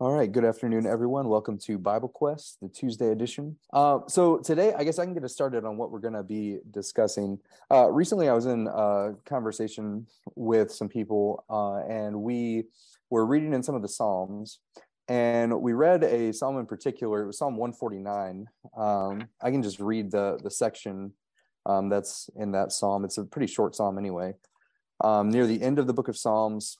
All right. Good afternoon, everyone. Welcome to Bible Quest, the Tuesday edition. Uh, so today, I guess I can get us started on what we're going to be discussing. Uh, recently, I was in a conversation with some people, uh, and we were reading in some of the Psalms, and we read a psalm in particular. It was Psalm 149. Um, I can just read the the section um, that's in that psalm. It's a pretty short psalm, anyway. Um, near the end of the book of Psalms,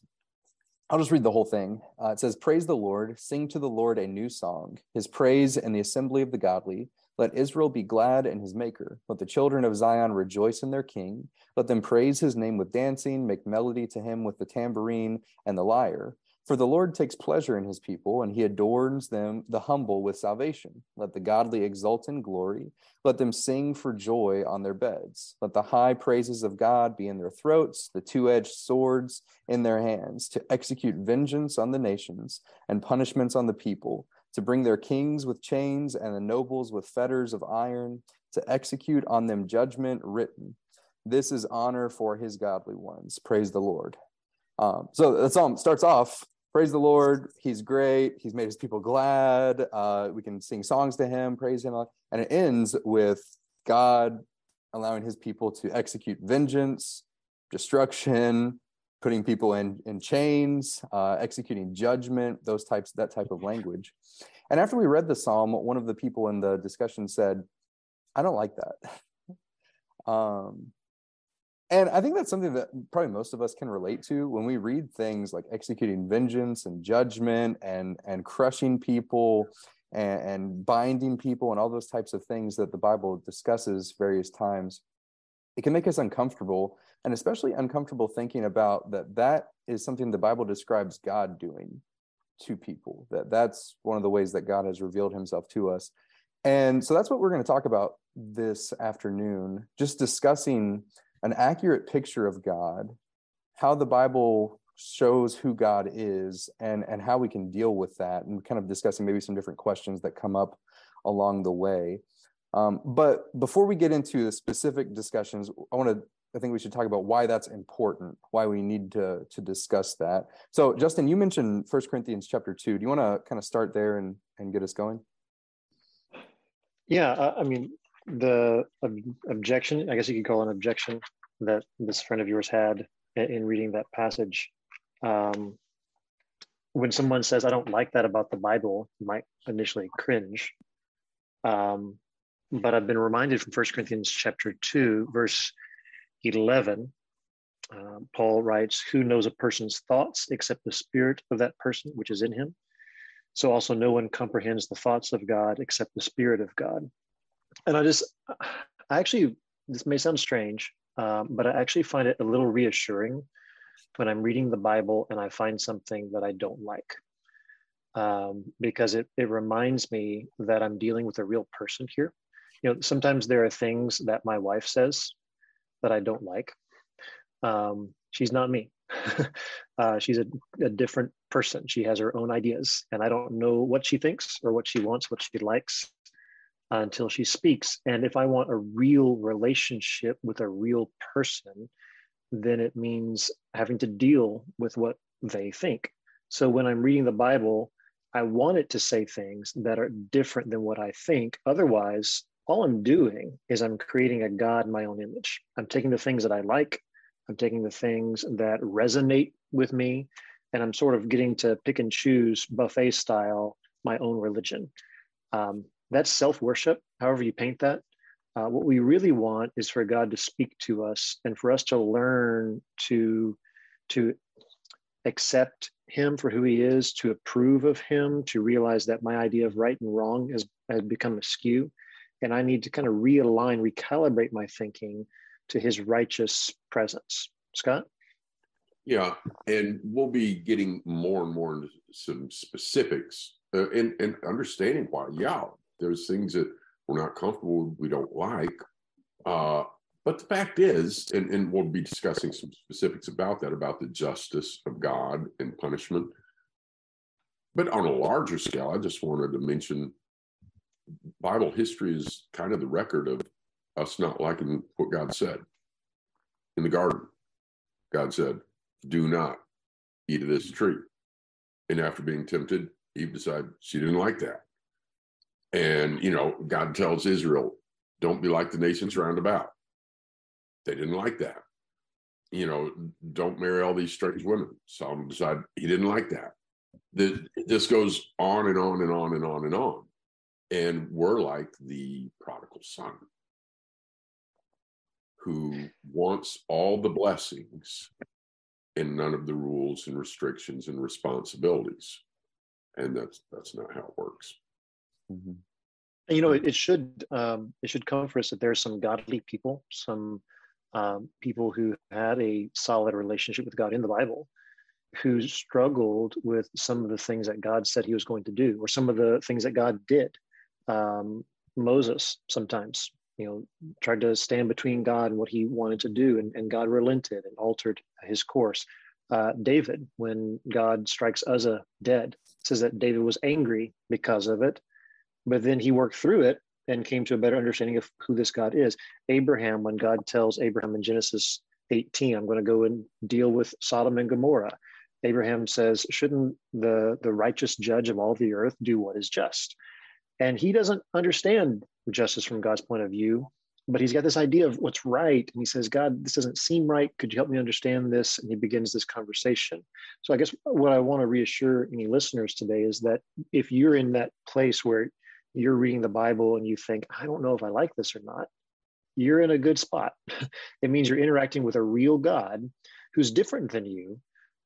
I'll just read the whole thing. Uh, it says, Praise the Lord, sing to the Lord a new song, his praise in the assembly of the godly. Let Israel be glad in his maker. Let the children of Zion rejoice in their king. Let them praise his name with dancing, make melody to him with the tambourine and the lyre. For the Lord takes pleasure in his people, and he adorns them, the humble, with salvation. Let the godly exult in glory. Let them sing for joy on their beds. Let the high praises of God be in their throats, the two edged swords in their hands, to execute vengeance on the nations and punishments on the people, to bring their kings with chains and the nobles with fetters of iron, to execute on them judgment written. This is honor for his godly ones. Praise the Lord. Um, so the psalm starts off praise the Lord. He's great. He's made his people glad. Uh, we can sing songs to him, praise him. And it ends with God allowing his people to execute vengeance, destruction, putting people in, in chains, uh, executing judgment, those types, that type of language. And after we read the psalm, one of the people in the discussion said, I don't like that. um, and I think that's something that probably most of us can relate to when we read things like executing vengeance and judgment and and crushing people and, and binding people and all those types of things that the Bible discusses various times. It can make us uncomfortable and especially uncomfortable thinking about that that is something the Bible describes God doing to people. That that's one of the ways that God has revealed himself to us. And so that's what we're going to talk about this afternoon, just discussing an accurate picture of God, how the Bible shows who God is and and how we can deal with that and kind of discussing maybe some different questions that come up along the way. Um, but before we get into the specific discussions, I want to I think we should talk about why that's important, why we need to to discuss that. So, Justin, you mentioned First Corinthians chapter two. Do you want to kind of start there and and get us going? Yeah, I mean, the ob- objection, I guess you could call an objection that this friend of yours had in reading that passage. Um, when someone says, I don't like that about the Bible, might initially cringe. Um, but I've been reminded from First Corinthians chapter 2, verse 11. Uh, Paul writes, Who knows a person's thoughts except the spirit of that person which is in him? So also no one comprehends the thoughts of God except the spirit of God and I just, I actually, this may sound strange, um, but I actually find it a little reassuring when I'm reading the Bible and I find something that I don't like. Um, because it, it reminds me that I'm dealing with a real person here. You know, sometimes there are things that my wife says that I don't like. Um, she's not me. uh, she's a, a different person. She has her own ideas, and I don't know what she thinks or what she wants, what she likes until she speaks. And if I want a real relationship with a real person, then it means having to deal with what they think. So when I'm reading the Bible, I want it to say things that are different than what I think. Otherwise, all I'm doing is I'm creating a God in my own image. I'm taking the things that I like, I'm taking the things that resonate with me, and I'm sort of getting to pick and choose buffet style my own religion. Um, that's self worship, however you paint that. Uh, what we really want is for God to speak to us and for us to learn to, to accept Him for who He is, to approve of Him, to realize that my idea of right and wrong has, has become askew. And I need to kind of realign, recalibrate my thinking to His righteous presence. Scott? Yeah, and we'll be getting more and more into some specifics uh, and, and understanding why, yeah, there's things that we're not comfortable with, we don't like. Uh, but the fact is, and, and we'll be discussing some specifics about that, about the justice of God and punishment. But on a larger scale, I just wanted to mention Bible history is kind of the record of us not liking what God said. In the garden, God said, Do not eat of this tree. And after being tempted, Eve decided she didn't like that. And, you know, God tells Israel, don't be like the nations round about. They didn't like that. You know, don't marry all these strange women. Solomon decided he didn't like that. This goes on and on and on and on and on. And we're like the prodigal son who wants all the blessings and none of the rules and restrictions and responsibilities. And that's that's not how it works. Mm-hmm. You know, it, it should um, it should come for us that there are some godly people, some um, people who had a solid relationship with God in the Bible, who struggled with some of the things that God said He was going to do, or some of the things that God did. Um, Moses sometimes, you know, tried to stand between God and what He wanted to do, and, and God relented and altered His course. Uh, David, when God strikes Uzzah dead, says that David was angry because of it, but then he worked through it and came to a better understanding of who this God is. Abraham, when God tells Abraham in Genesis 18, I'm going to go and deal with Sodom and Gomorrah. Abraham says, Shouldn't the, the righteous judge of all the earth do what is just? And he doesn't understand justice from God's point of view, but he's got this idea of what's right. And he says, God, this doesn't seem right. Could you help me understand this? And he begins this conversation. So I guess what I want to reassure any listeners today is that if you're in that place where you're reading the Bible and you think, I don't know if I like this or not, you're in a good spot. it means you're interacting with a real God who's different than you.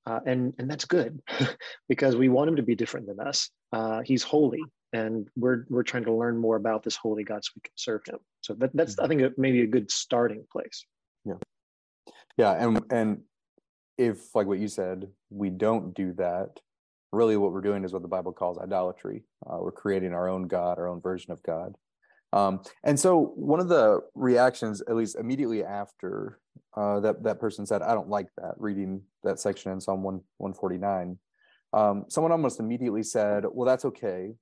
Uh, and, and that's good because we want him to be different than us. Uh, he's holy, and we're, we're trying to learn more about this holy God so we can serve him. So that, that's, I think, maybe a good starting place. Yeah. Yeah. And, and if, like what you said, we don't do that, really what we're doing is what the Bible calls idolatry. Uh, we're creating our own God, our own version of God. Um, and so one of the reactions, at least immediately after uh, that that person said, "I don't like that," reading that section in Psalm one one forty nine, um, someone almost immediately said, "Well, that's okay.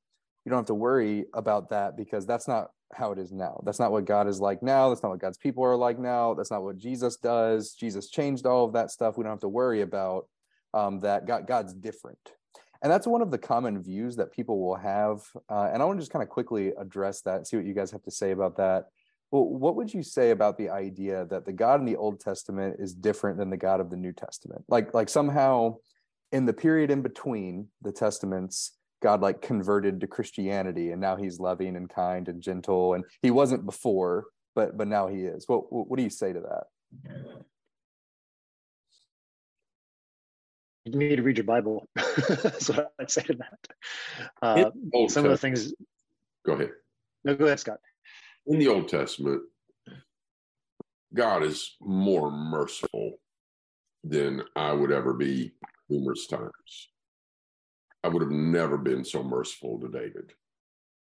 You don't have to worry about that because that's not how it is now. That's not what God is like now. That's not what God's people are like now. That's not what Jesus does. Jesus changed all of that stuff. We don't have to worry about um, that. God, God's different." And that's one of the common views that people will have uh, and i want to just kind of quickly address that see what you guys have to say about that. Well what would you say about the idea that the god in the old testament is different than the god of the new testament? Like like somehow in the period in between the testaments god like converted to christianity and now he's loving and kind and gentle and he wasn't before but but now he is. What what do you say to that you need to read your Bible. That's what I'd say to that. Uh, some of the things. Go ahead. No, go ahead, Scott. In the Old Testament, God is more merciful than I would ever be numerous times. I would have never been so merciful to David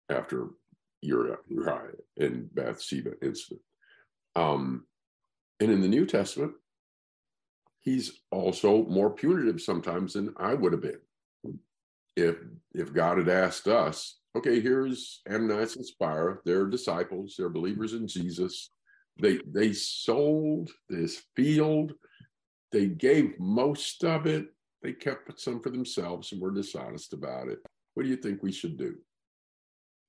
after Uriah, Uriah and Bathsheba incident. Um, and in the New Testament, he's also more punitive sometimes than I would have been. If if God had asked us, okay, here's Ananias and Sapphira, they're disciples, they're believers in Jesus. They they sold this field, they gave most of it, they kept some for themselves and were dishonest about it. What do you think we should do?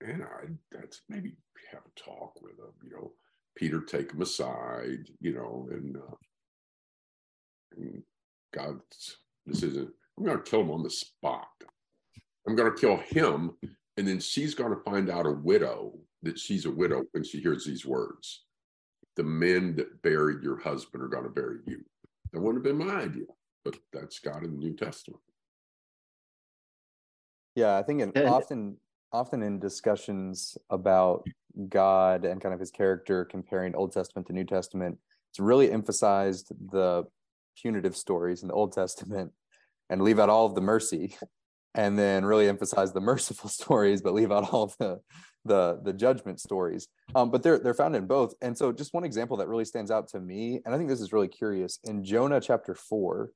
And I that's maybe have a talk with them, you know. Peter take them aside, you know, and uh, God, this isn't, I'm going to kill him on the spot. I'm going to kill him. And then she's going to find out a widow that she's a widow when she hears these words. The men that buried your husband are going to bury you. That wouldn't have been my idea, but that's God in the New Testament. Yeah, I think in, often often in discussions about God and kind of his character comparing Old Testament to New Testament, it's really emphasized the punitive stories in the Old Testament and leave out all of the mercy and then really emphasize the merciful stories but leave out all of the the the judgment stories. Um, but they're they're found in both. And so just one example that really stands out to me and i think this is really curious in jonah chapter 4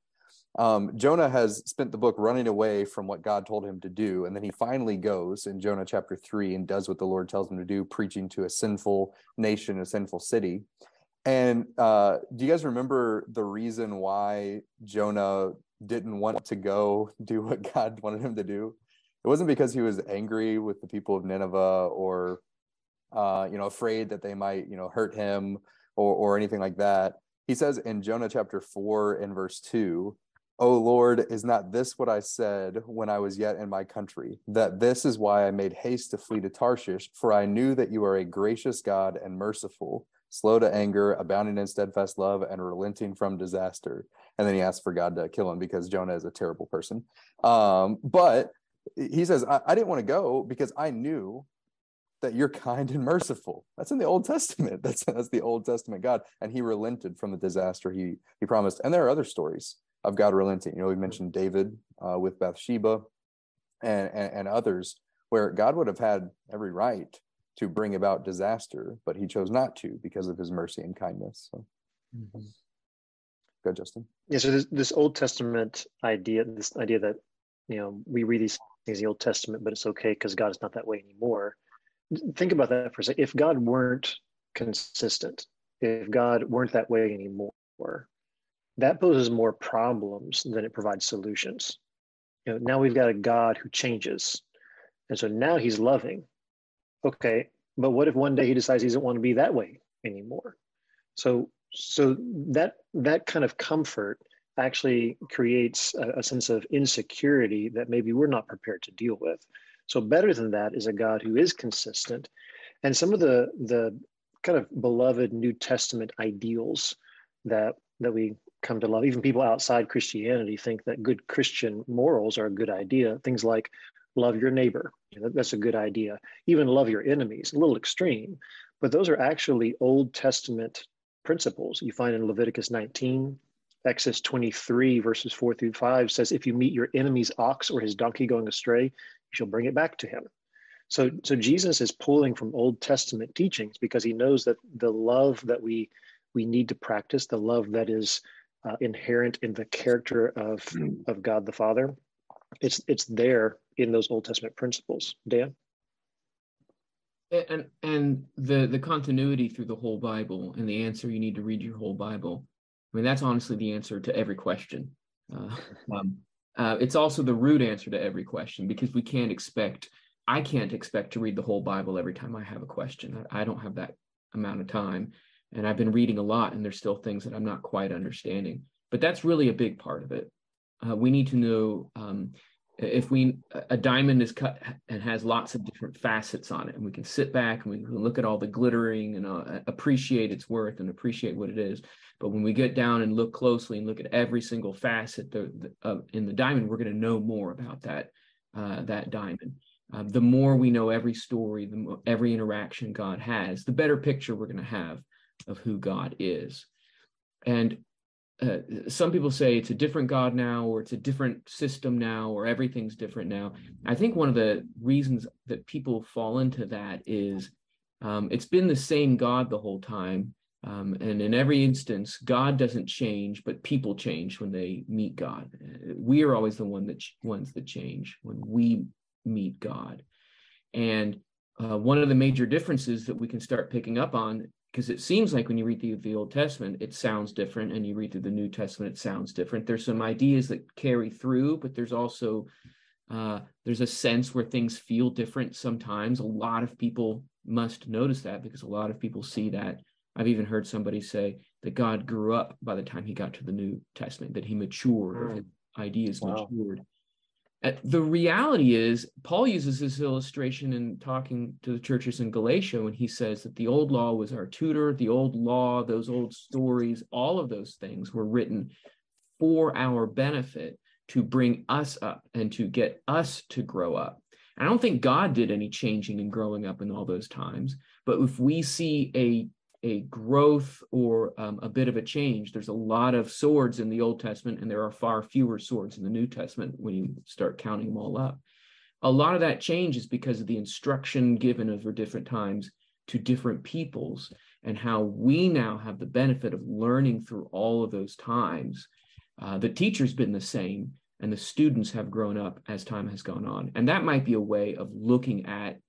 um, jonah has spent the book running away from what god told him to do. And then he finally goes in jonah chapter 3 and does what the lord tells him to do preaching to a sinful nation a sinful city and uh, do you guys remember the reason why Jonah didn't want to go do what God wanted him to do? it wasn't because he was angry with the people of Nineveh or uh, you know, afraid that they might, you know, hurt him or or anything like that. He says in Jonah chapter 4 and verse 2, "O Lord, is not this what I said when I was yet in my country, that this is why I made haste to flee to Tarshish, for I knew that you are a gracious God and merciful, slow to anger, abounding in steadfast love, and relenting from disaster." And then he asks for God to kill him because Jonah is a terrible person. Um, but he says, I, I didn't want to go because I knew that you're kind and merciful. That's in the Old Testament. That's that's the Old Testament God, and He relented from the disaster He He promised. And there are other stories of God relenting. You know, we mentioned David uh, with Bathsheba, and, and and others where God would have had every right to bring about disaster, but He chose not to because of His mercy and kindness. So. Mm-hmm. Go, Justin. Yeah. So this, this Old Testament idea, this idea that you know we read these things in the Old Testament, but it's okay because God is not that way anymore think about that for a second. If God weren't consistent, if God weren't that way anymore, that poses more problems than it provides solutions. You know, now we've got a God who changes. And so now he's loving. Okay, but what if one day he decides he doesn't want to be that way anymore? So so that that kind of comfort actually creates a, a sense of insecurity that maybe we're not prepared to deal with. So better than that is a God who is consistent. And some of the the kind of beloved New Testament ideals that that we come to love, even people outside Christianity think that good Christian morals are a good idea. Things like love your neighbor, that's a good idea. Even love your enemies, a little extreme, but those are actually Old Testament principles you find in Leviticus 19. Exodus 23, verses 4 through 5 says, If you meet your enemy's ox or his donkey going astray, you shall bring it back to him. So, so Jesus is pulling from Old Testament teachings because he knows that the love that we we need to practice, the love that is uh, inherent in the character of of God the Father, it's it's there in those Old Testament principles. Dan. And and the the continuity through the whole Bible and the answer you need to read your whole Bible. I mean, that's honestly the answer to every question. Uh, um, uh, it's also the root answer to every question because we can't expect, I can't expect to read the whole Bible every time I have a question. I, I don't have that amount of time. And I've been reading a lot, and there's still things that I'm not quite understanding. But that's really a big part of it. Uh, we need to know um, if we a diamond is cut and has lots of different facets on it and we can sit back and we can look at all the glittering and uh, appreciate its worth and appreciate what it is. But when we get down and look closely and look at every single facet the, the, uh, in the diamond we're going to know more about that uh, that diamond. Uh, the more we know every story the more, every interaction god has the better picture we're going to have of who god is. And uh, some people say it's a different God now, or it's a different system now, or everything's different now. I think one of the reasons that people fall into that is um, it's been the same God the whole time. Um, and in every instance, God doesn't change, but people change when they meet God. We are always the one that ch- ones that change when we meet God. And uh, one of the major differences that we can start picking up on because it seems like when you read the, the Old Testament, it sounds different, and you read through the New Testament, it sounds different. There's some ideas that carry through, but there's also uh, there's a sense where things feel different sometimes. A lot of people must notice that because a lot of people see that. I've even heard somebody say that God grew up by the time he got to the New Testament, that he matured, or his ideas wow. matured. Uh, the reality is, Paul uses this illustration in talking to the churches in Galatia when he says that the old law was our tutor, the old law, those old stories, all of those things were written for our benefit to bring us up and to get us to grow up. I don't think God did any changing and growing up in all those times, but if we see a a growth or um, a bit of a change. There's a lot of swords in the Old Testament, and there are far fewer swords in the New Testament when you start counting them all up. A lot of that change is because of the instruction given over different times to different peoples, and how we now have the benefit of learning through all of those times. Uh, the teacher's been the same, and the students have grown up as time has gone on. And that might be a way of looking at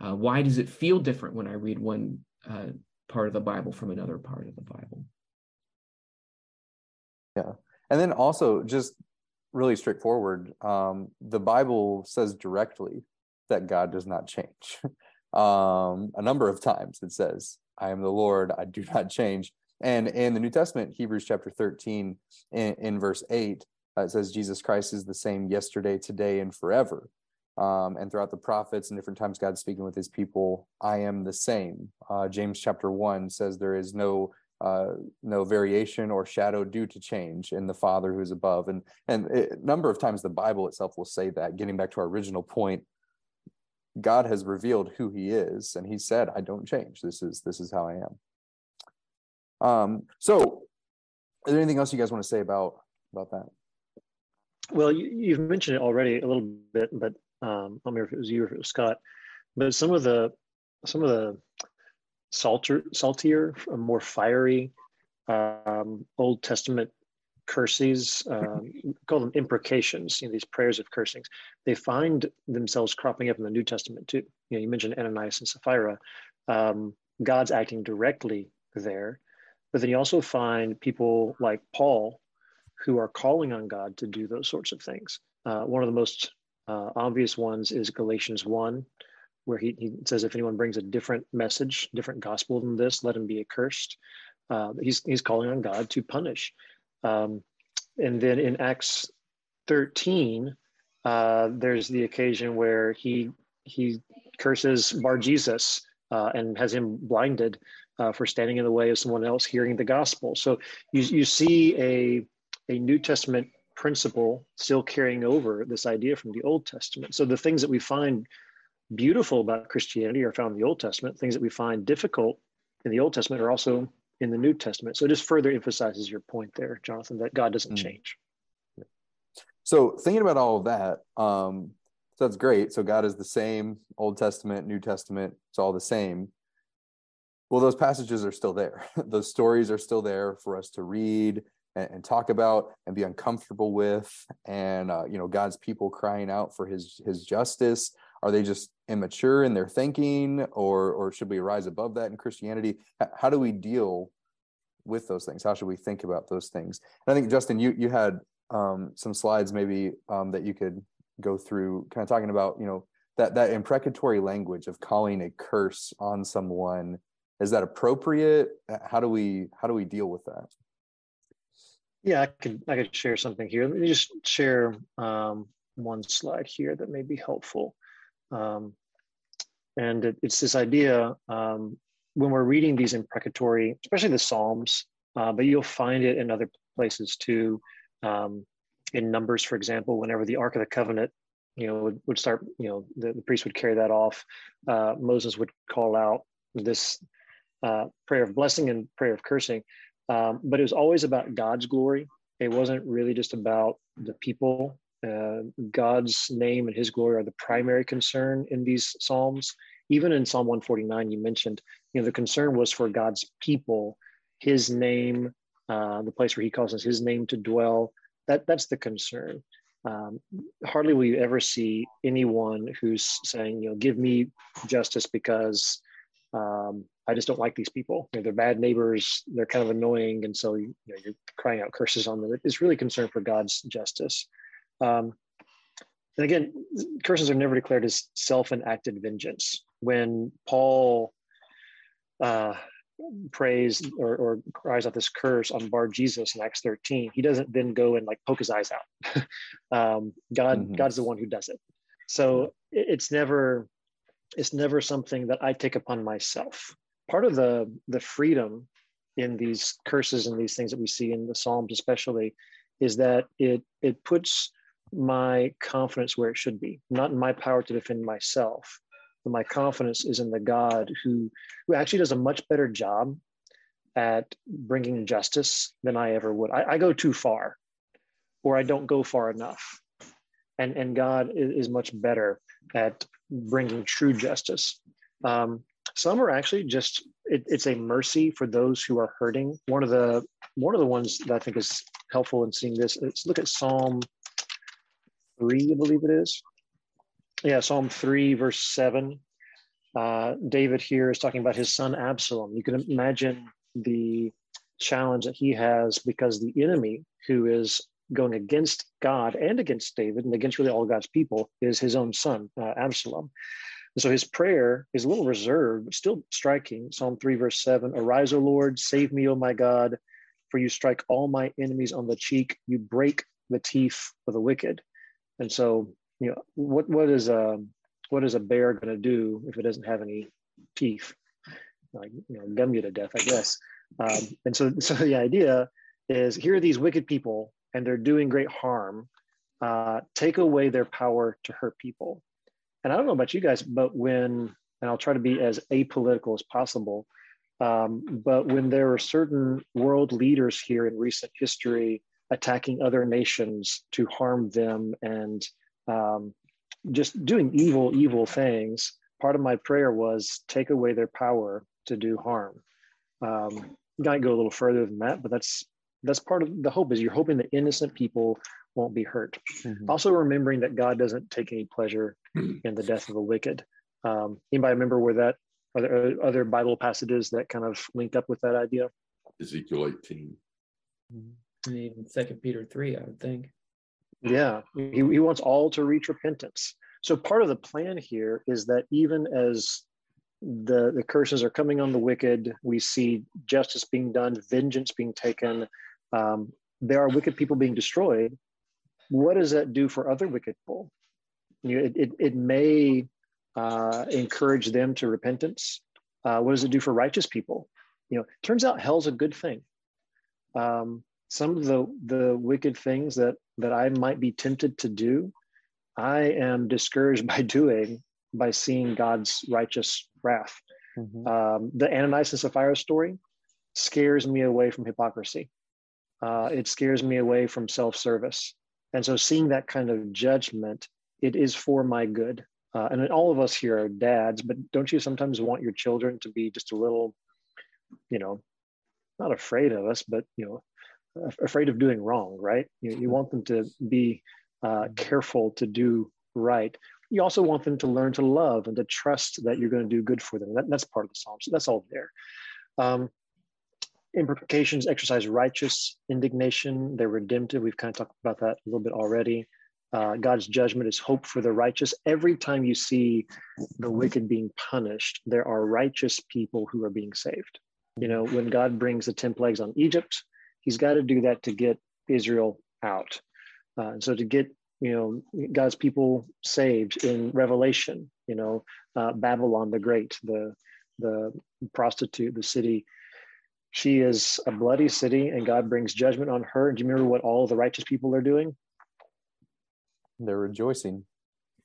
uh, why does it feel different when I read one uh, part of the Bible from another part of the Bible. Yeah. And then also just really straightforward. Um, the Bible says directly that God does not change. um, a number of times it says, I am the Lord, I do not change. And in the New Testament, Hebrews chapter 13, in, in verse 8, uh, it says, Jesus Christ is the same yesterday, today, and forever. Um, and throughout the prophets and different times, God's speaking with his people, I am the same. Uh, James chapter 1 says, There is no uh, no variation or shadow due to change in the Father who is above. And and a number of times the Bible itself will say that. Getting back to our original point, God has revealed who He is, and He said, "I don't change. This is this is how I am." Um. So, is there anything else you guys want to say about about that? Well, you, have mentioned it already a little bit, but um, I don't remember if it was you or if it was Scott. But some of the some of the salter, saltier, more fiery um, Old Testament curses, um, call them imprecations, you know, these prayers of cursings. They find themselves cropping up in the New Testament too. You know, you mentioned Ananias and Sapphira. Um, God's acting directly there, but then you also find people like Paul who are calling on God to do those sorts of things. Uh, one of the most uh, obvious ones is Galatians 1, where he, he says, if anyone brings a different message, different gospel than this, let him be accursed. Uh, he's, he's calling on God to punish. Um, and then in Acts 13, uh, there's the occasion where he he curses Bar Jesus uh, and has him blinded uh, for standing in the way of someone else hearing the gospel. So you, you see a, a New Testament principle still carrying over this idea from the Old Testament. So the things that we find beautiful about Christianity are found in the Old Testament. Things that we find difficult in the Old Testament are also in the New Testament. So it just further emphasizes your point there, Jonathan, that God doesn't mm. change. So thinking about all of that, um, so that's great. So God is the same, Old Testament, New Testament, it's all the same. Well, those passages are still there. those stories are still there for us to read and, and talk about and be uncomfortable with. And uh, you know, God's people crying out for His His justice. Are they just immature in their thinking or or should we rise above that in christianity? How do we deal with those things? How should we think about those things? And i think justin you you had um, some slides maybe um, that you could go through kind of talking about you know that that imprecatory language of calling a curse on someone. Is that appropriate? How do we how do we deal with that yeah i could i could share something here let me just share um, one slide here that may be helpful um, and it, it's this idea um, when we're reading these imprecatory, especially the Psalms, uh, but you'll find it in other places too. Um, in Numbers, for example, whenever the Ark of the Covenant, you know, would, would start, you know, the, the priest would carry that off. Uh, Moses would call out this uh, prayer of blessing and prayer of cursing, um, but it was always about God's glory. It wasn't really just about the people uh, God's name and his glory are the primary concern in these Psalms. Even in Psalm 149, you mentioned, you know, the concern was for God's people, his name, uh, the place where he causes his name to dwell. That, that's the concern. Um, hardly will you ever see anyone who's saying, you know, give me justice because um, I just don't like these people. You know, they're bad neighbors. They're kind of annoying, and so you know, you're crying out curses on them. It's really concerned for God's justice. Um, and again, curses are never declared as self-enacted vengeance. When Paul uh, prays or, or, cries out this curse on Bar Jesus in Acts 13, he doesn't then go and like poke his eyes out. um, God, mm-hmm. God's the one who does it. So it's never, it's never something that I take upon myself. Part of the the freedom in these curses and these things that we see in the Psalms, especially, is that it it puts my confidence where it should be, not in my power to defend myself, but my confidence is in the God who, who actually does a much better job at bringing justice than I ever would. I, I go too far, or I don't go far enough. And, and God is, is much better at bringing true justice. Um, some are actually just it, it's a mercy for those who are hurting. One of the one of the ones that I think is helpful in seeing this. Let's look at Psalm 3, I believe it is. Yeah, Psalm 3, verse 7. Uh, David here is talking about his son Absalom. You can imagine the challenge that he has because the enemy, who is going against God and against David and against really all God's people is his own son, uh, Absalom. And so his prayer is a little reserved, but still striking. Psalm 3, verse 7 Arise, O Lord, save me, O my God, for you strike all my enemies on the cheek, you break the teeth of the wicked. And so, you know, what what is a what is a bear going to do if it doesn't have any teeth? Like, you know, gum you to death, I guess. Um, and so, so the idea is here are these wicked people, and they're doing great harm. Uh, take away their power to hurt people and I don't know about you guys, but when, and I'll try to be as apolitical as possible, um, but when there are certain world leaders here in recent history attacking other nations to harm them and um, just doing evil, evil things, part of my prayer was take away their power to do harm. Um, might go a little further than that, but that's that's part of the hope is you're hoping that innocent people won't be hurt. Mm-hmm. Also remembering that God doesn't take any pleasure in the death of the wicked. Um, anybody remember where that are there other Bible passages that kind of link up with that idea? Ezekiel 18. Mm-hmm. And even Second Peter 3, I would think. Yeah, he, he wants all to reach repentance. So part of the plan here is that even as the, the curses are coming on the wicked, we see justice being done, vengeance being taken. Um, there are wicked people being destroyed. What does that do for other wicked people? You know, it, it, it may uh, encourage them to repentance. Uh, what does it do for righteous people? You know, turns out hell's a good thing. Um, some of the the wicked things that that I might be tempted to do, I am discouraged by doing by seeing God's righteous wrath. Mm-hmm. Um, the Ananias and Sapphira story scares me away from hypocrisy. Uh, it scares me away from self-service. And so seeing that kind of judgment it is for my good. Uh, and all of us here are dads, but don't you sometimes want your children to be just a little, you know, not afraid of us, but you know, afraid of doing wrong, right? You, you want them to be uh, careful to do right. You also want them to learn to love and to trust that you're going to do good for them. That, that's part of the psalm. So that's all there. Um, imprecations exercise righteous indignation. They're redemptive. We've kind of talked about that a little bit already. Uh, God's judgment is hope for the righteous. Every time you see the wicked being punished, there are righteous people who are being saved. You know, when God brings the 10 plagues on Egypt, he's got to do that to get Israel out. Uh, and so to get, you know, God's people saved in Revelation, you know, uh, Babylon the Great, the, the prostitute, the city, she is a bloody city and God brings judgment on her. And do you remember what all the righteous people are doing? they're rejoicing.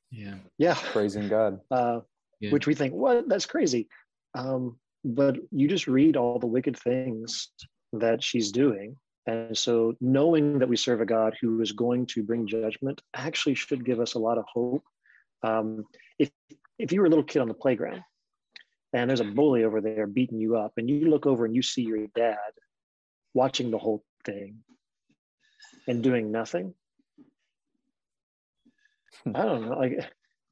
Yeah. Yeah. Praising God. Uh, yeah. Which we think, what? That's crazy. Um, but you just read all the wicked things that she's doing. And so knowing that we serve a God who is going to bring judgment actually should give us a lot of hope. Um, if, if you were a little kid on the playground and there's a bully over there beating you up and you look over and you see your dad watching the whole thing and doing nothing, I don't know. Like,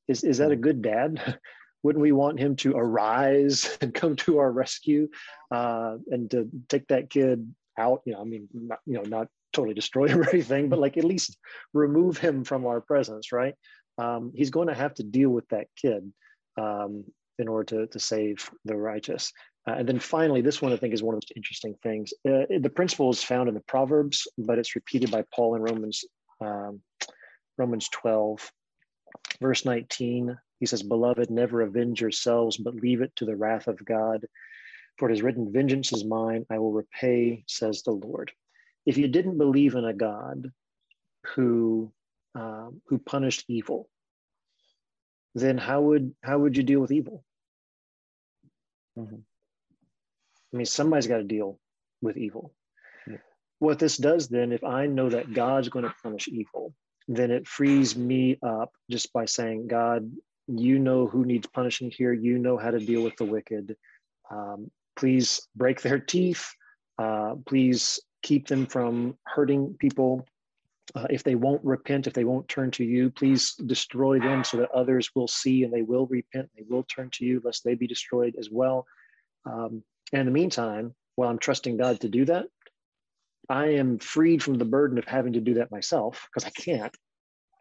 is is that a good dad? Wouldn't we want him to arise and come to our rescue, uh, and to take that kid out? You know, I mean, not, you know, not totally destroy him or anything, but like at least remove him from our presence, right? Um, he's going to have to deal with that kid um, in order to, to save the righteous. Uh, and then finally, this one I think is one of the interesting things. Uh, the principle is found in the Proverbs, but it's repeated by Paul in Romans um, Romans 12. Verse 19, he says, Beloved, never avenge yourselves, but leave it to the wrath of God. For it is written, Vengeance is mine, I will repay, says the Lord. If you didn't believe in a God who, um, who punished evil, then how would, how would you deal with evil? Mm-hmm. I mean, somebody's got to deal with evil. Yeah. What this does then, if I know that God's going to punish evil, then it frees me up just by saying, God, you know who needs punishing here. You know how to deal with the wicked. Um, please break their teeth. Uh, please keep them from hurting people. Uh, if they won't repent, if they won't turn to you, please destroy them so that others will see and they will repent. They will turn to you, lest they be destroyed as well. Um, and in the meantime, while I'm trusting God to do that, I am freed from the burden of having to do that myself because I can't.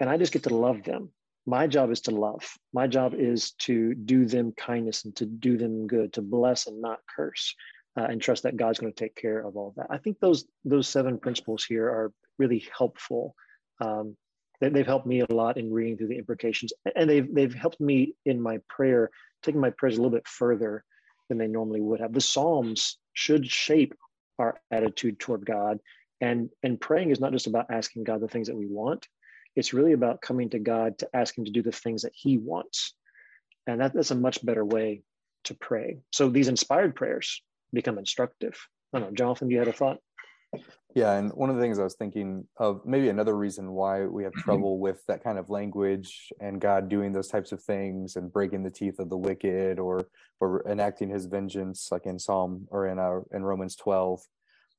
And I just get to love them. My job is to love. My job is to do them kindness and to do them good, to bless and not curse, uh, and trust that God's going to take care of all of that. I think those those seven principles here are really helpful. Um, they, they've helped me a lot in reading through the imprecations, and they've they've helped me in my prayer, taking my prayers a little bit further than they normally would have. The Psalms should shape our attitude toward God. And, and praying is not just about asking God the things that we want, it's really about coming to God to ask Him to do the things that He wants. And that, that's a much better way to pray. So these inspired prayers become instructive. I don't know, Jonathan, you had a thought? Yeah, and one of the things I was thinking of maybe another reason why we have mm-hmm. trouble with that kind of language and God doing those types of things and breaking the teeth of the wicked or or enacting his vengeance like in Psalm or in uh, in Romans 12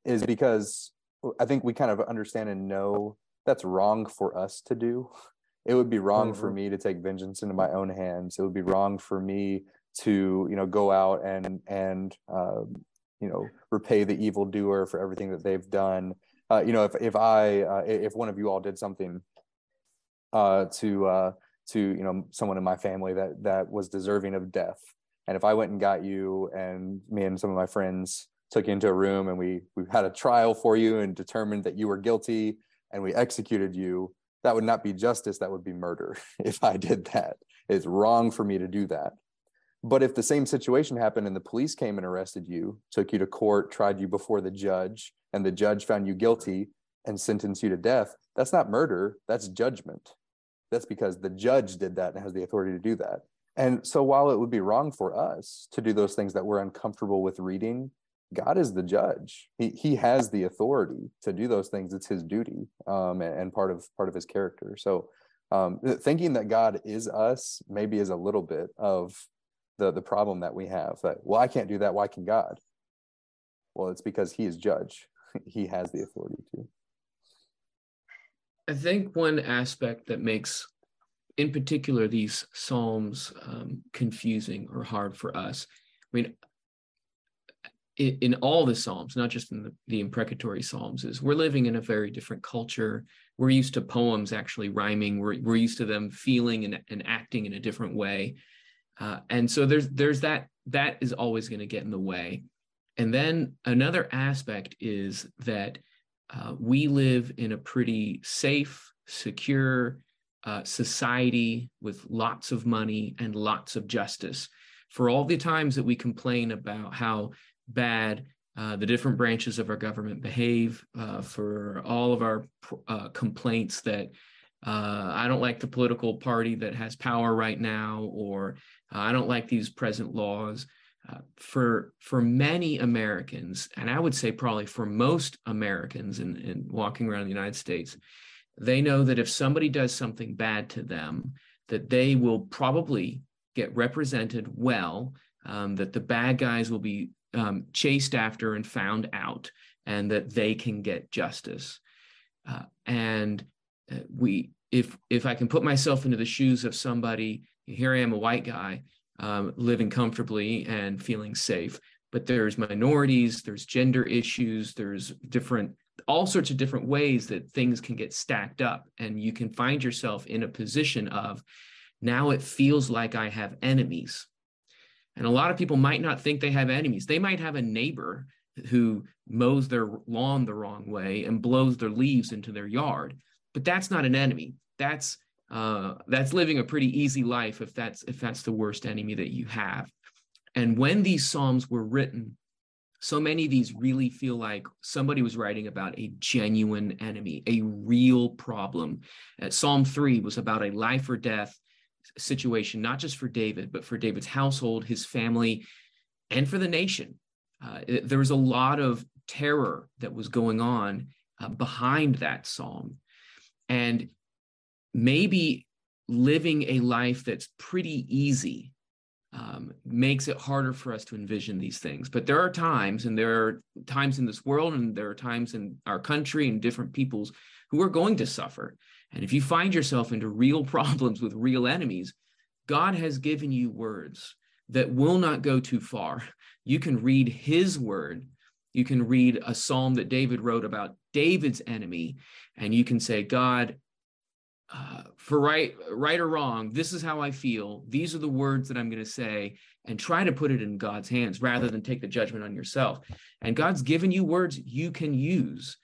is because I think we kind of understand and know that's wrong for us to do. It would be wrong mm-hmm. for me to take vengeance into my own hands. It would be wrong for me to you know go out and and uh, you know repay the evildoer for everything that they've done. Uh, you know if if i uh, if one of you all did something uh, to uh, to you know someone in my family that that was deserving of death and if i went and got you and me and some of my friends took you into a room and we we had a trial for you and determined that you were guilty and we executed you that would not be justice that would be murder if i did that. It's wrong for me to do that but if the same situation happened and the police came and arrested you, took you to court, tried you before the judge, and the judge found you guilty and sentenced you to death, that's not murder, that's judgment. That's because the judge did that and has the authority to do that. And so while it would be wrong for us to do those things that we're uncomfortable with reading, God is the judge. He he has the authority to do those things. It's his duty um, and, and part of part of his character. So um, thinking that God is us maybe is a little bit of the the problem that we have that well i can't do that. Why can god? Well it's because he is judge. He has the authority to. I think one aspect that makes in particular these psalms um, confusing or hard for us i mean in, in all the psalms not just in the, the imprecatory psalms is we're living in a very different culture. We're used to poems actually rhyming. We're, we're used to them feeling and, and acting in a different way uh, and so there's there's that that is always going to get in the way. And then another aspect is that uh, we live in a pretty safe, secure uh, society with lots of money and lots of justice. For all the times that we complain about how bad uh, the different branches of our government behave, uh, for all of our uh, complaints that uh, I don't like the political party that has power right now, or uh, I don't like these present laws. Uh, for for many Americans, and I would say probably for most Americans in, in walking around the United States, they know that if somebody does something bad to them, that they will probably get represented well, um, that the bad guys will be um, chased after and found out, and that they can get justice. Uh, and we if if I can put myself into the shoes of somebody, here I am, a white guy, um, living comfortably and feeling safe. But there's minorities, there's gender issues, there's different, all sorts of different ways that things can get stacked up, and you can find yourself in a position of now it feels like I have enemies. And a lot of people might not think they have enemies. They might have a neighbor who mows their lawn the wrong way and blows their leaves into their yard but that's not an enemy. That's uh, that's living a pretty easy life if that's if that's the worst enemy that you have. And when these psalms were written, so many of these really feel like somebody was writing about a genuine enemy, a real problem. Uh, Psalm three was about a life or death situation, not just for David, but for David's household, his family, and for the nation. Uh, there was a lot of terror that was going on uh, behind that psalm. And maybe living a life that's pretty easy um, makes it harder for us to envision these things. But there are times, and there are times in this world, and there are times in our country and different peoples who are going to suffer. And if you find yourself into real problems with real enemies, God has given you words that will not go too far. You can read His word You can read a psalm that David wrote about David's enemy, and you can say, God, uh, for right, right or wrong, this is how I feel. These are the words that I'm going to say, and try to put it in God's hands rather than take the judgment on yourself. And God's given you words you can use.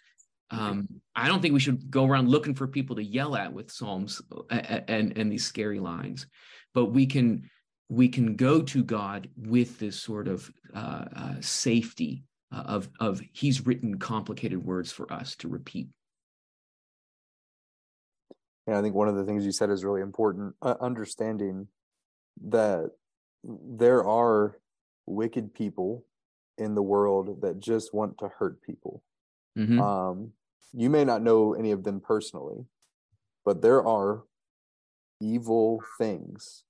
Um, I don't think we should go around looking for people to yell at with psalms and, uh, and and these scary lines, but we can we can go to God with this sort of uh, uh, safety uh, of of He's written complicated words for us to repeat. Yeah, I think one of the things you said is really important. Uh, understanding that there are wicked people in the world that just want to hurt people. Mm-hmm. Um, you may not know any of them personally, but there are evil things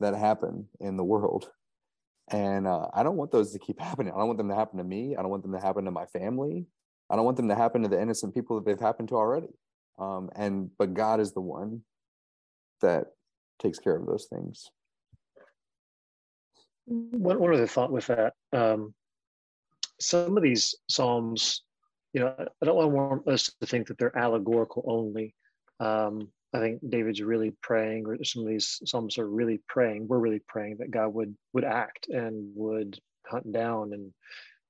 that happen in the world. And uh, I don't want those to keep happening. I don't want them to happen to me. I don't want them to happen to my family. I don't want them to happen to the innocent people that they've happened to already. Um, and but God is the one that takes care of those things. One, one other thought with that. Um, some of these psalms, you know, I don't want us to think that they're allegorical only. Um, I think David's really praying, or some of these psalms are really praying. We're really praying that God would would act and would hunt down and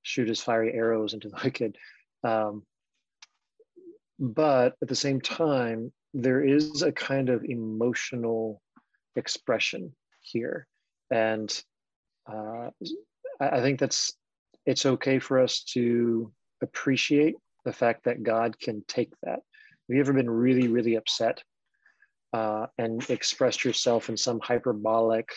shoot his fiery arrows into the wicked. Um, but at the same time, there is a kind of emotional expression here, and uh, I think that's it's okay for us to appreciate the fact that God can take that. Have you ever been really, really upset uh, and expressed yourself in some hyperbolic,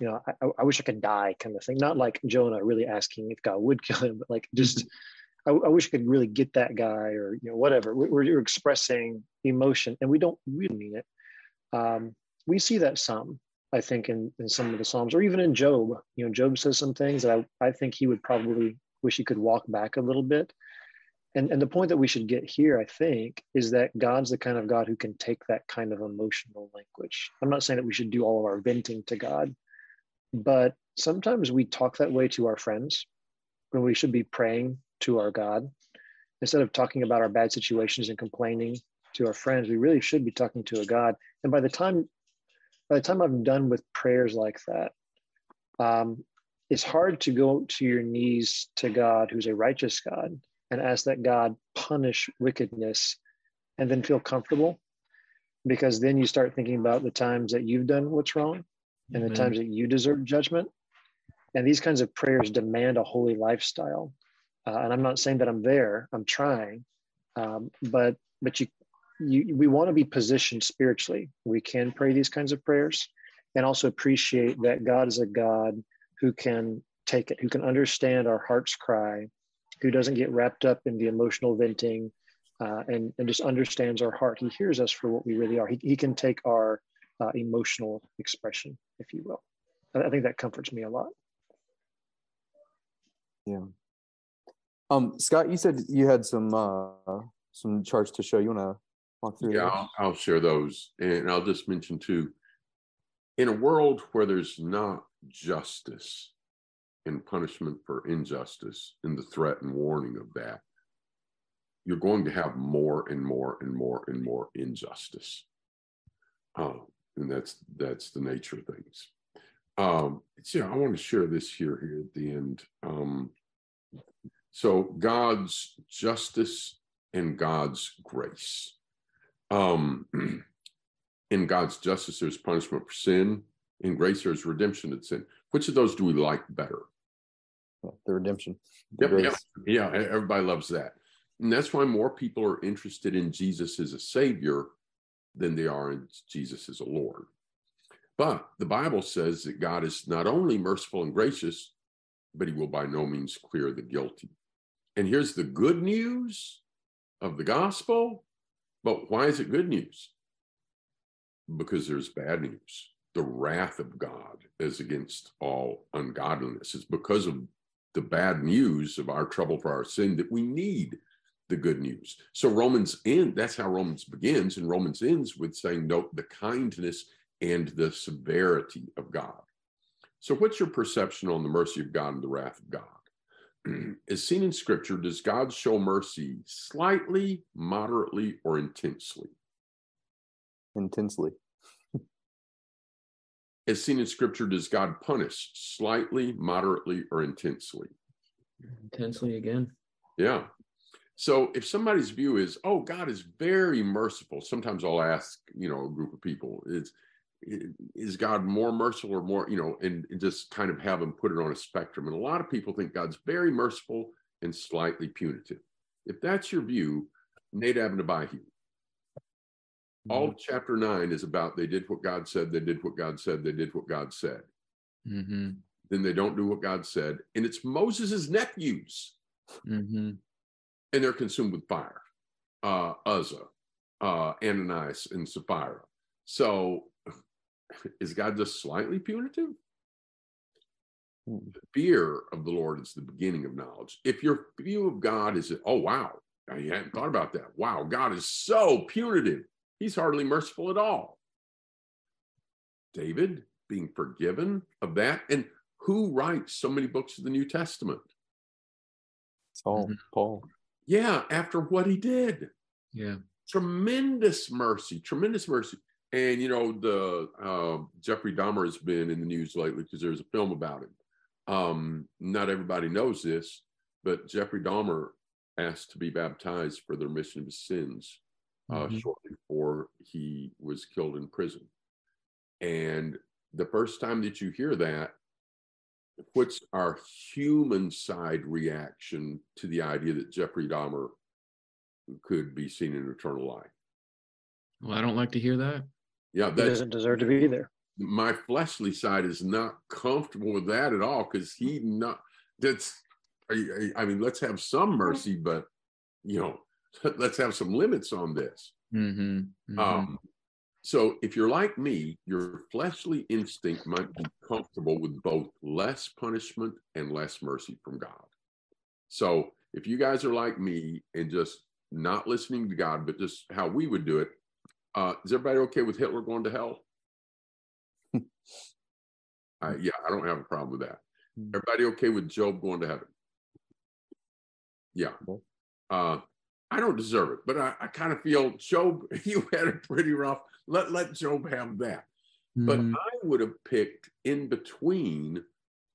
you know, I, I, wish I could die kind of thing? Not like Jonah really asking if God would kill him, but like just, I, I wish I could really get that guy or, you know, whatever. We're, we're expressing emotion and we don't really mean it. Um, we see that some. I think in, in some of the Psalms or even in Job, you know, Job says some things that I, I think he would probably wish he could walk back a little bit. And, and the point that we should get here, I think, is that God's the kind of God who can take that kind of emotional language. I'm not saying that we should do all of our venting to God, but sometimes we talk that way to our friends when we should be praying to our God. Instead of talking about our bad situations and complaining to our friends, we really should be talking to a God. And by the time by the time I'm done with prayers like that, um, it's hard to go to your knees to God, who's a righteous God, and ask that God punish wickedness and then feel comfortable. Because then you start thinking about the times that you've done what's wrong and the times that you deserve judgment. And these kinds of prayers demand a holy lifestyle. Uh, and I'm not saying that I'm there, I'm trying. Um, but but you you, we want to be positioned spiritually. We can pray these kinds of prayers and also appreciate that God is a God who can take it, who can understand our heart's cry, who doesn't get wrapped up in the emotional venting uh, and, and just understands our heart. He hears us for what we really are. He, he can take our uh, emotional expression, if you will. I think that comforts me a lot. Yeah. Um, Scott, you said you had some uh, some charts to show. You want to walk through? Yeah, I'll, I'll, share those, and I'll just mention too. In a world where there's not justice and punishment for injustice, and the threat and warning of that, you're going to have more and more and more and more injustice, um, and that's that's the nature of things. Um, so I want to share this here here at the end. Um, so God's justice and God's grace um, in God's justice, there's punishment for sin. In grace, there's redemption of sin. Which of those do we like better? The redemption. Yep, yep, yeah, everybody loves that. And that's why more people are interested in Jesus as a savior than they are in Jesus as a Lord. But the Bible says that God is not only merciful and gracious, but he will by no means clear the guilty. And here's the good news of the gospel but why is it good news? Because there's bad news. The wrath of God is against all ungodliness. It's because of the bad news of our trouble for our sin that we need the good news. So Romans end, that's how Romans begins, and Romans ends with saying, note the kindness and the severity of God. So what's your perception on the mercy of God and the wrath of God? as seen in scripture, does God show mercy slightly, moderately, or intensely? Intensely. As seen in scripture, does God punish slightly, moderately, or intensely? Intensely again. Yeah. So if somebody's view is, oh, God is very merciful, sometimes I'll ask, you know, a group of people, is is God more merciful or more, you know, and, and just kind of have them put it on a spectrum. And a lot of people think God's very merciful and slightly punitive. If that's your view, Nadab and Abihu. All of chapter nine is about they did what God said, they did what God said, they did what God said. Mm-hmm. Then they don't do what God said. And it's Moses' nephews. Mm-hmm. And they're consumed with fire. Uh, Uzzah, uh, Ananias, and Sapphira. So is God just slightly punitive? Hmm. The fear of the Lord is the beginning of knowledge. If your view of God is, oh, wow, I hadn't thought about that. Wow, God is so punitive. He's hardly merciful at all. David being forgiven of that. And who writes so many books of the New Testament? Saul, Mhm. Paul. Yeah, after what he did. Yeah. Tremendous mercy, tremendous mercy. And you know, the uh, Jeffrey Dahmer has been in the news lately because there's a film about him. Um, not everybody knows this, but Jeffrey Dahmer asked to be baptized for the remission of his sins uh, Mhm. shortly before he was killed in prison. And the first time that you hear that, what's our human side reaction to the idea that Jeffrey Dahmer could be seen in eternal life? Well, I don't like to hear that. Yeah, that doesn't deserve to be there. my fleshly side is not comfortable with that at all because he not that's I, I mean let's have some mercy but you know let's have some limits on this Mm-hmm. Mhm. um so if you're like me your fleshly instinct might be comfortable with both less punishment and less mercy from god so if you guys are like me and just not listening to god but just how we would do it uh is everybody okay with hitler going to hell I, yeah, I don't have a problem with that. Hmm. Everybody okay with Job going to heaven? Yeah. Uh, I don't deserve it, but I, I kind of feel Job, you had it pretty rough. Let let Job have that. But Mhm. I would have picked in between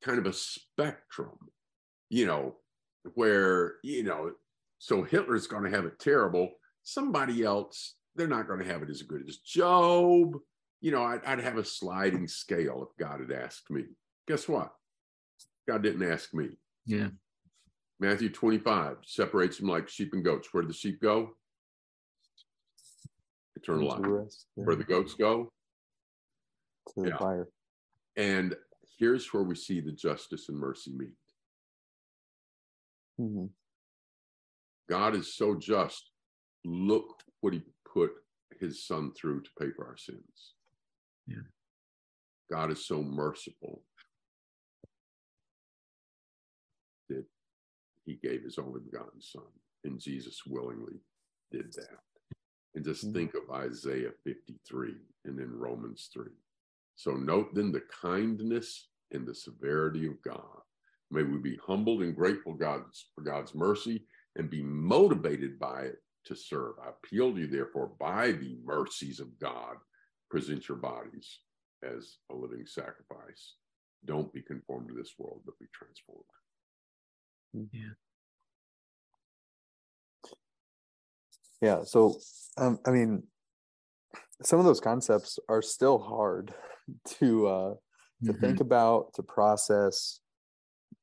kind of a spectrum, you know, where, you know, so Hitler's going to have it terrible. Somebody else, they're not going to have it as good as Job. You know, I'd, I'd have a sliding scale if God had asked me. Guess what? God didn't ask me. yeah. Matthew 25 separates them like sheep and goats. Where do the sheep go? Eternal life. rest, yeah, Where the goats go? to the yeah. fire. And here's where we see the justice and mercy meet. Mhm. God is so just. Look what he put his son through to pay for our sins. Yeah. God is so merciful he gave his only begotten son, and Jesus willingly did that. And just Mhm. think of Isaiah 53 and then Romans 3. So note then the kindness and the severity of God. May we be humbled and grateful God's, for God's mercy and be motivated by it to serve. I appeal to you, therefore, by the mercies of God, present your bodies as a living sacrifice. Don't be conformed to this world, but be transformed. Yeah. Yeah. So, um, I mean, some of those concepts are still hard to uh, to Mhm. think about, to process.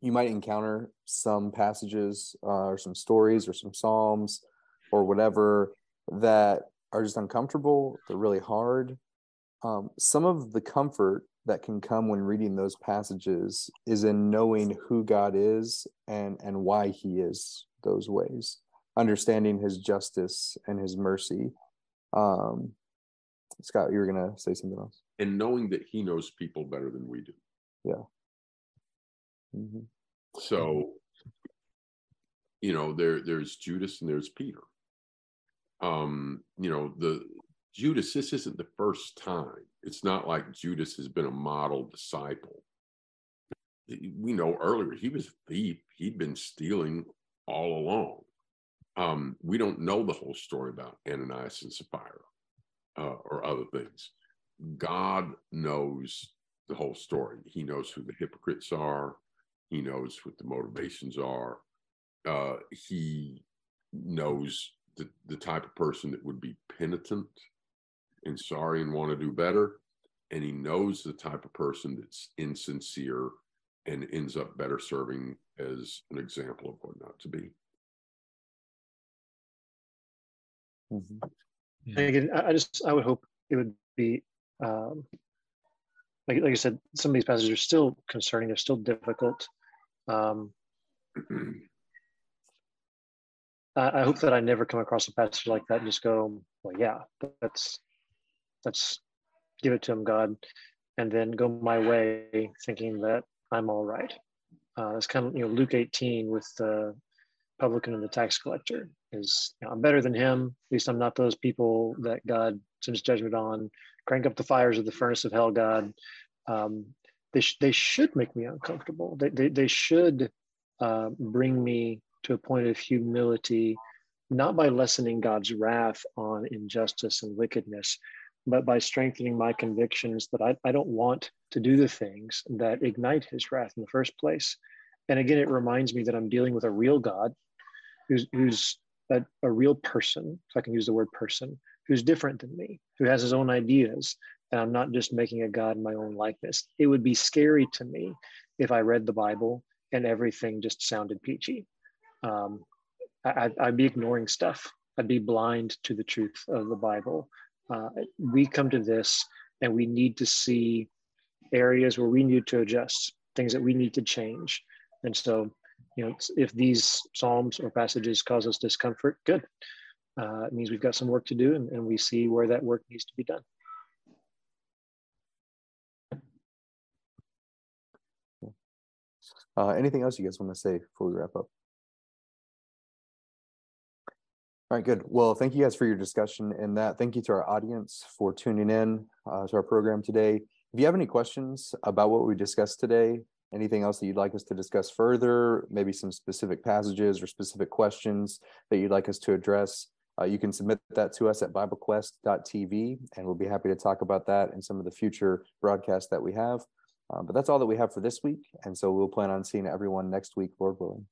You might encounter some passages uh, or some stories or some psalms or whatever that are just uncomfortable. They're really hard. Um, some of the comfort that can come when reading those passages is in knowing who God is and and why He is those ways, understanding His justice and His mercy. Um, Scott, you were gonna say something else. And knowing that he knows people better than we do. Mhm. So, you know, there there's Judas and there's Peter. Um, you know, the Judas, this isn't the first time. It's not like Judas has been a model disciple. we know earlier he was a thief. He'd been stealing all along. Um, we don't know the whole story about Ananias and Sapphira uh, or other things. God knows the whole story. He knows who the hypocrites are. He knows what the motivations are. Uh, he knows the, the type of person that would be penitent and sorry and want to do better. And he knows the type of person that's insincere and ends up better serving as an example of what not to be. Mm-hmm. And again, I just I would hope it would be um, like like I said, some of these passages are still concerning. They're still difficult. Um, I, I hope that I never come across a passage like that and just go, well, yeah, that's that's give it to him, God, and then go my way, thinking that I'm all right. Uh, it's kind of you know Luke 18 with the publican and the tax collector is you know, I'm better than him. At least I'm not those people that God sends judgment on. Crank up the fires of the furnace of hell, God. Um, they, sh- they should make me uncomfortable. They, they, they should uh, bring me to a point of humility, not by lessening God's wrath on injustice and wickedness, but by strengthening my convictions that I, I don't want to do the things that ignite his wrath in the first place. And again, it reminds me that I'm dealing with a real God who's, who's a, a real person, if I can use the word person, who's different than me, who has his own ideas, and I'm not just making a God in my own likeness. It would be scary to me if I read the Bible and everything just sounded peachy. Um, I, would be ignoring stuff. I'd be blind to the truth of the Bible. Uh, we come to this and we need to see areas where we need to adjust, things that we need to change. And so, you know, if these Psalms or passages cause us discomfort, good. Uh, it means we've got some work to do and, and we see where that work needs to be done. Uh, anything else you guys want to say before we wrap up? All right, good. Well, thank you guys for your discussion and that. Thank you to our audience for tuning in uh, to our program today. If you have any questions about what we discussed today, anything else that you'd like us to discuss further, maybe some specific passages or specific questions that you'd like us to address, uh, you can submit that to us at BibleQuest.tv, and we'll be happy to talk about that in some of the future broadcasts that we have. Uh, but that's all that we have for this week. And so we'll plan on seeing everyone next week, Lord willing.